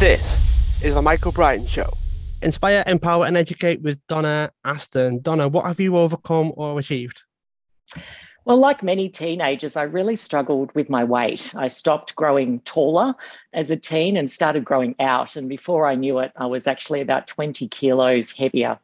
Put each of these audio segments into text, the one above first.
This is the Michael Brian Show. Inspire, empower, and educate with Donna Aston. Donna, what have you overcome or achieved? Well, like many teenagers, I really struggled with my weight. I stopped growing taller as a teen and started growing out. And before I knew it, I was actually about 20 kilos heavier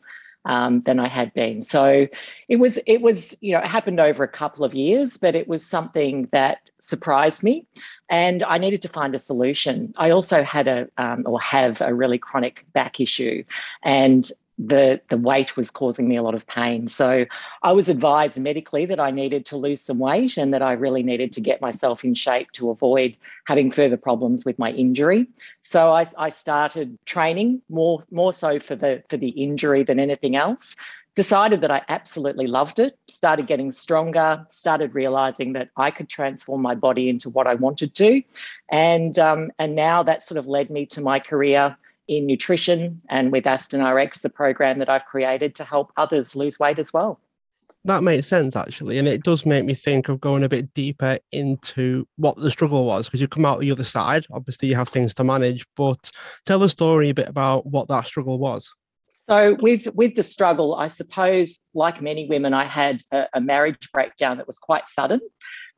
um, than I had been. So it was, it was, you know, it happened over a couple of years, but it was something that surprised me, and I needed to find a solution. I also had a, um, or have a really chronic back issue, and the the weight was causing me a lot of pain. So I was advised medically that I needed to lose some weight and that I really needed to get myself in shape to avoid having further problems with my injury. So I, I started training more more so for the for the injury than anything else. Decided that I absolutely loved it, started getting stronger, started realizing that I could transform my body into what I wanted to. And, um, and now that sort of led me to my career in nutrition and with Aston RX, the program that I've created to help others lose weight as well. That makes sense actually, and it does make me think of going a bit deeper into what the struggle was because you come out the other side. Obviously, you have things to manage, but tell the story a bit about what that struggle was. So with with the struggle, I suppose, like many women, I had a, a marriage breakdown that was quite sudden,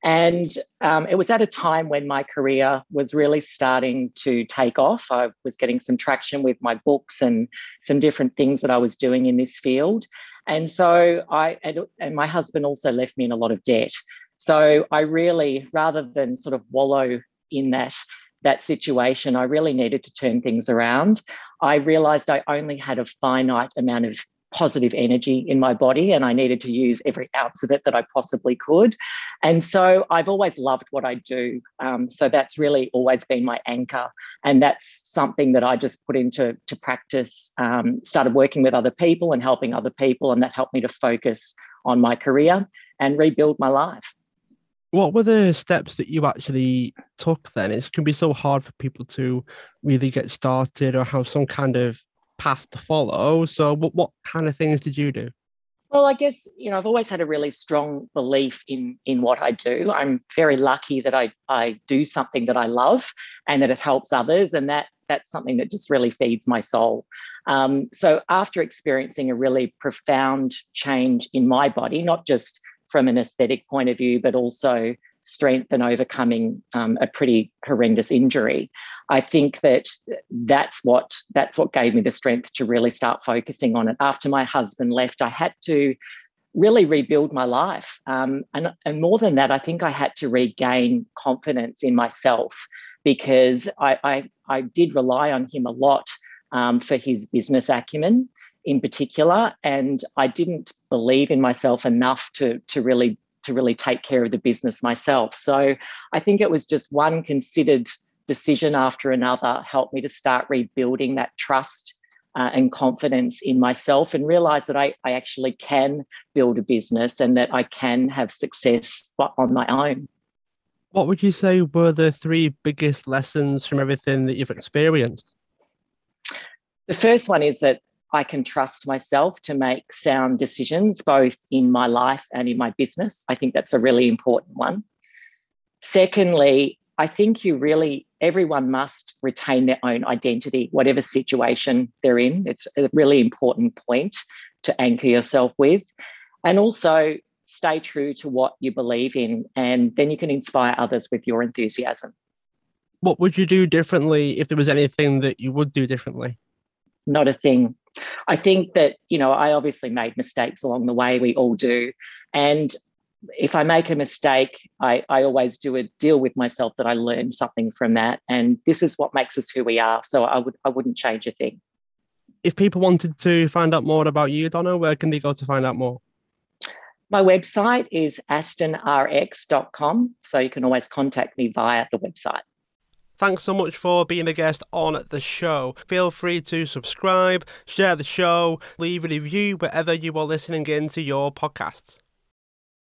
and um, it was at a time when my career was really starting to take off. I was getting some traction with my books and some different things that I was doing in this field, and so I and, and my husband also left me in a lot of debt. So I really, rather than sort of wallow in that that situation, I really needed to turn things around. I realized I only had a finite amount of positive energy in my body and I needed to use every ounce of it that I possibly could. And so I've always loved what I do. Um, so that's really always been my anchor. And that's something that I just put into to practice, um, started working with other people and helping other people. And that helped me to focus on my career and rebuild my life. What were the steps that you actually took then? It can be so hard for people to really get started or have some kind of path to follow. So, what, what kind of things did you do? Well, I guess you know I've always had a really strong belief in in what I do. I'm very lucky that I I do something that I love and that it helps others, and that that's something that just really feeds my soul. Um, so after experiencing a really profound change in my body, not just from an aesthetic point of view, but also strength and overcoming um, a pretty horrendous injury. I think that that's what that's what gave me the strength to really start focusing on it. After my husband left, I had to really rebuild my life, um, and and more than that, I think I had to regain confidence in myself because I I, I did rely on him a lot um, for his business acumen in particular and i didn't believe in myself enough to to really to really take care of the business myself so i think it was just one considered decision after another helped me to start rebuilding that trust uh, and confidence in myself and realize that I, I actually can build a business and that I can have success on my own. What would you say were the three biggest lessons from everything that you've experienced? The first one is that I can trust myself to make sound decisions, both in my life and in my business. I think that's a really important one. Secondly, I think you really, everyone must retain their own identity, whatever situation they're in. It's a really important point to anchor yourself with. And also stay true to what you believe in, and then you can inspire others with your enthusiasm. What would you do differently if there was anything that you would do differently? Not a thing. I think that, you know, I obviously made mistakes along the way, we all do. And if I make a mistake, I, I always do a deal with myself that I learned something from that. And this is what makes us who we are. So I would I wouldn't change a thing. If people wanted to find out more about you, Donna, where can they go to find out more? My website is astonrx.com. So you can always contact me via the website. Thanks so much for being a guest on the show. Feel free to subscribe, share the show, leave a review wherever you are listening into your podcasts.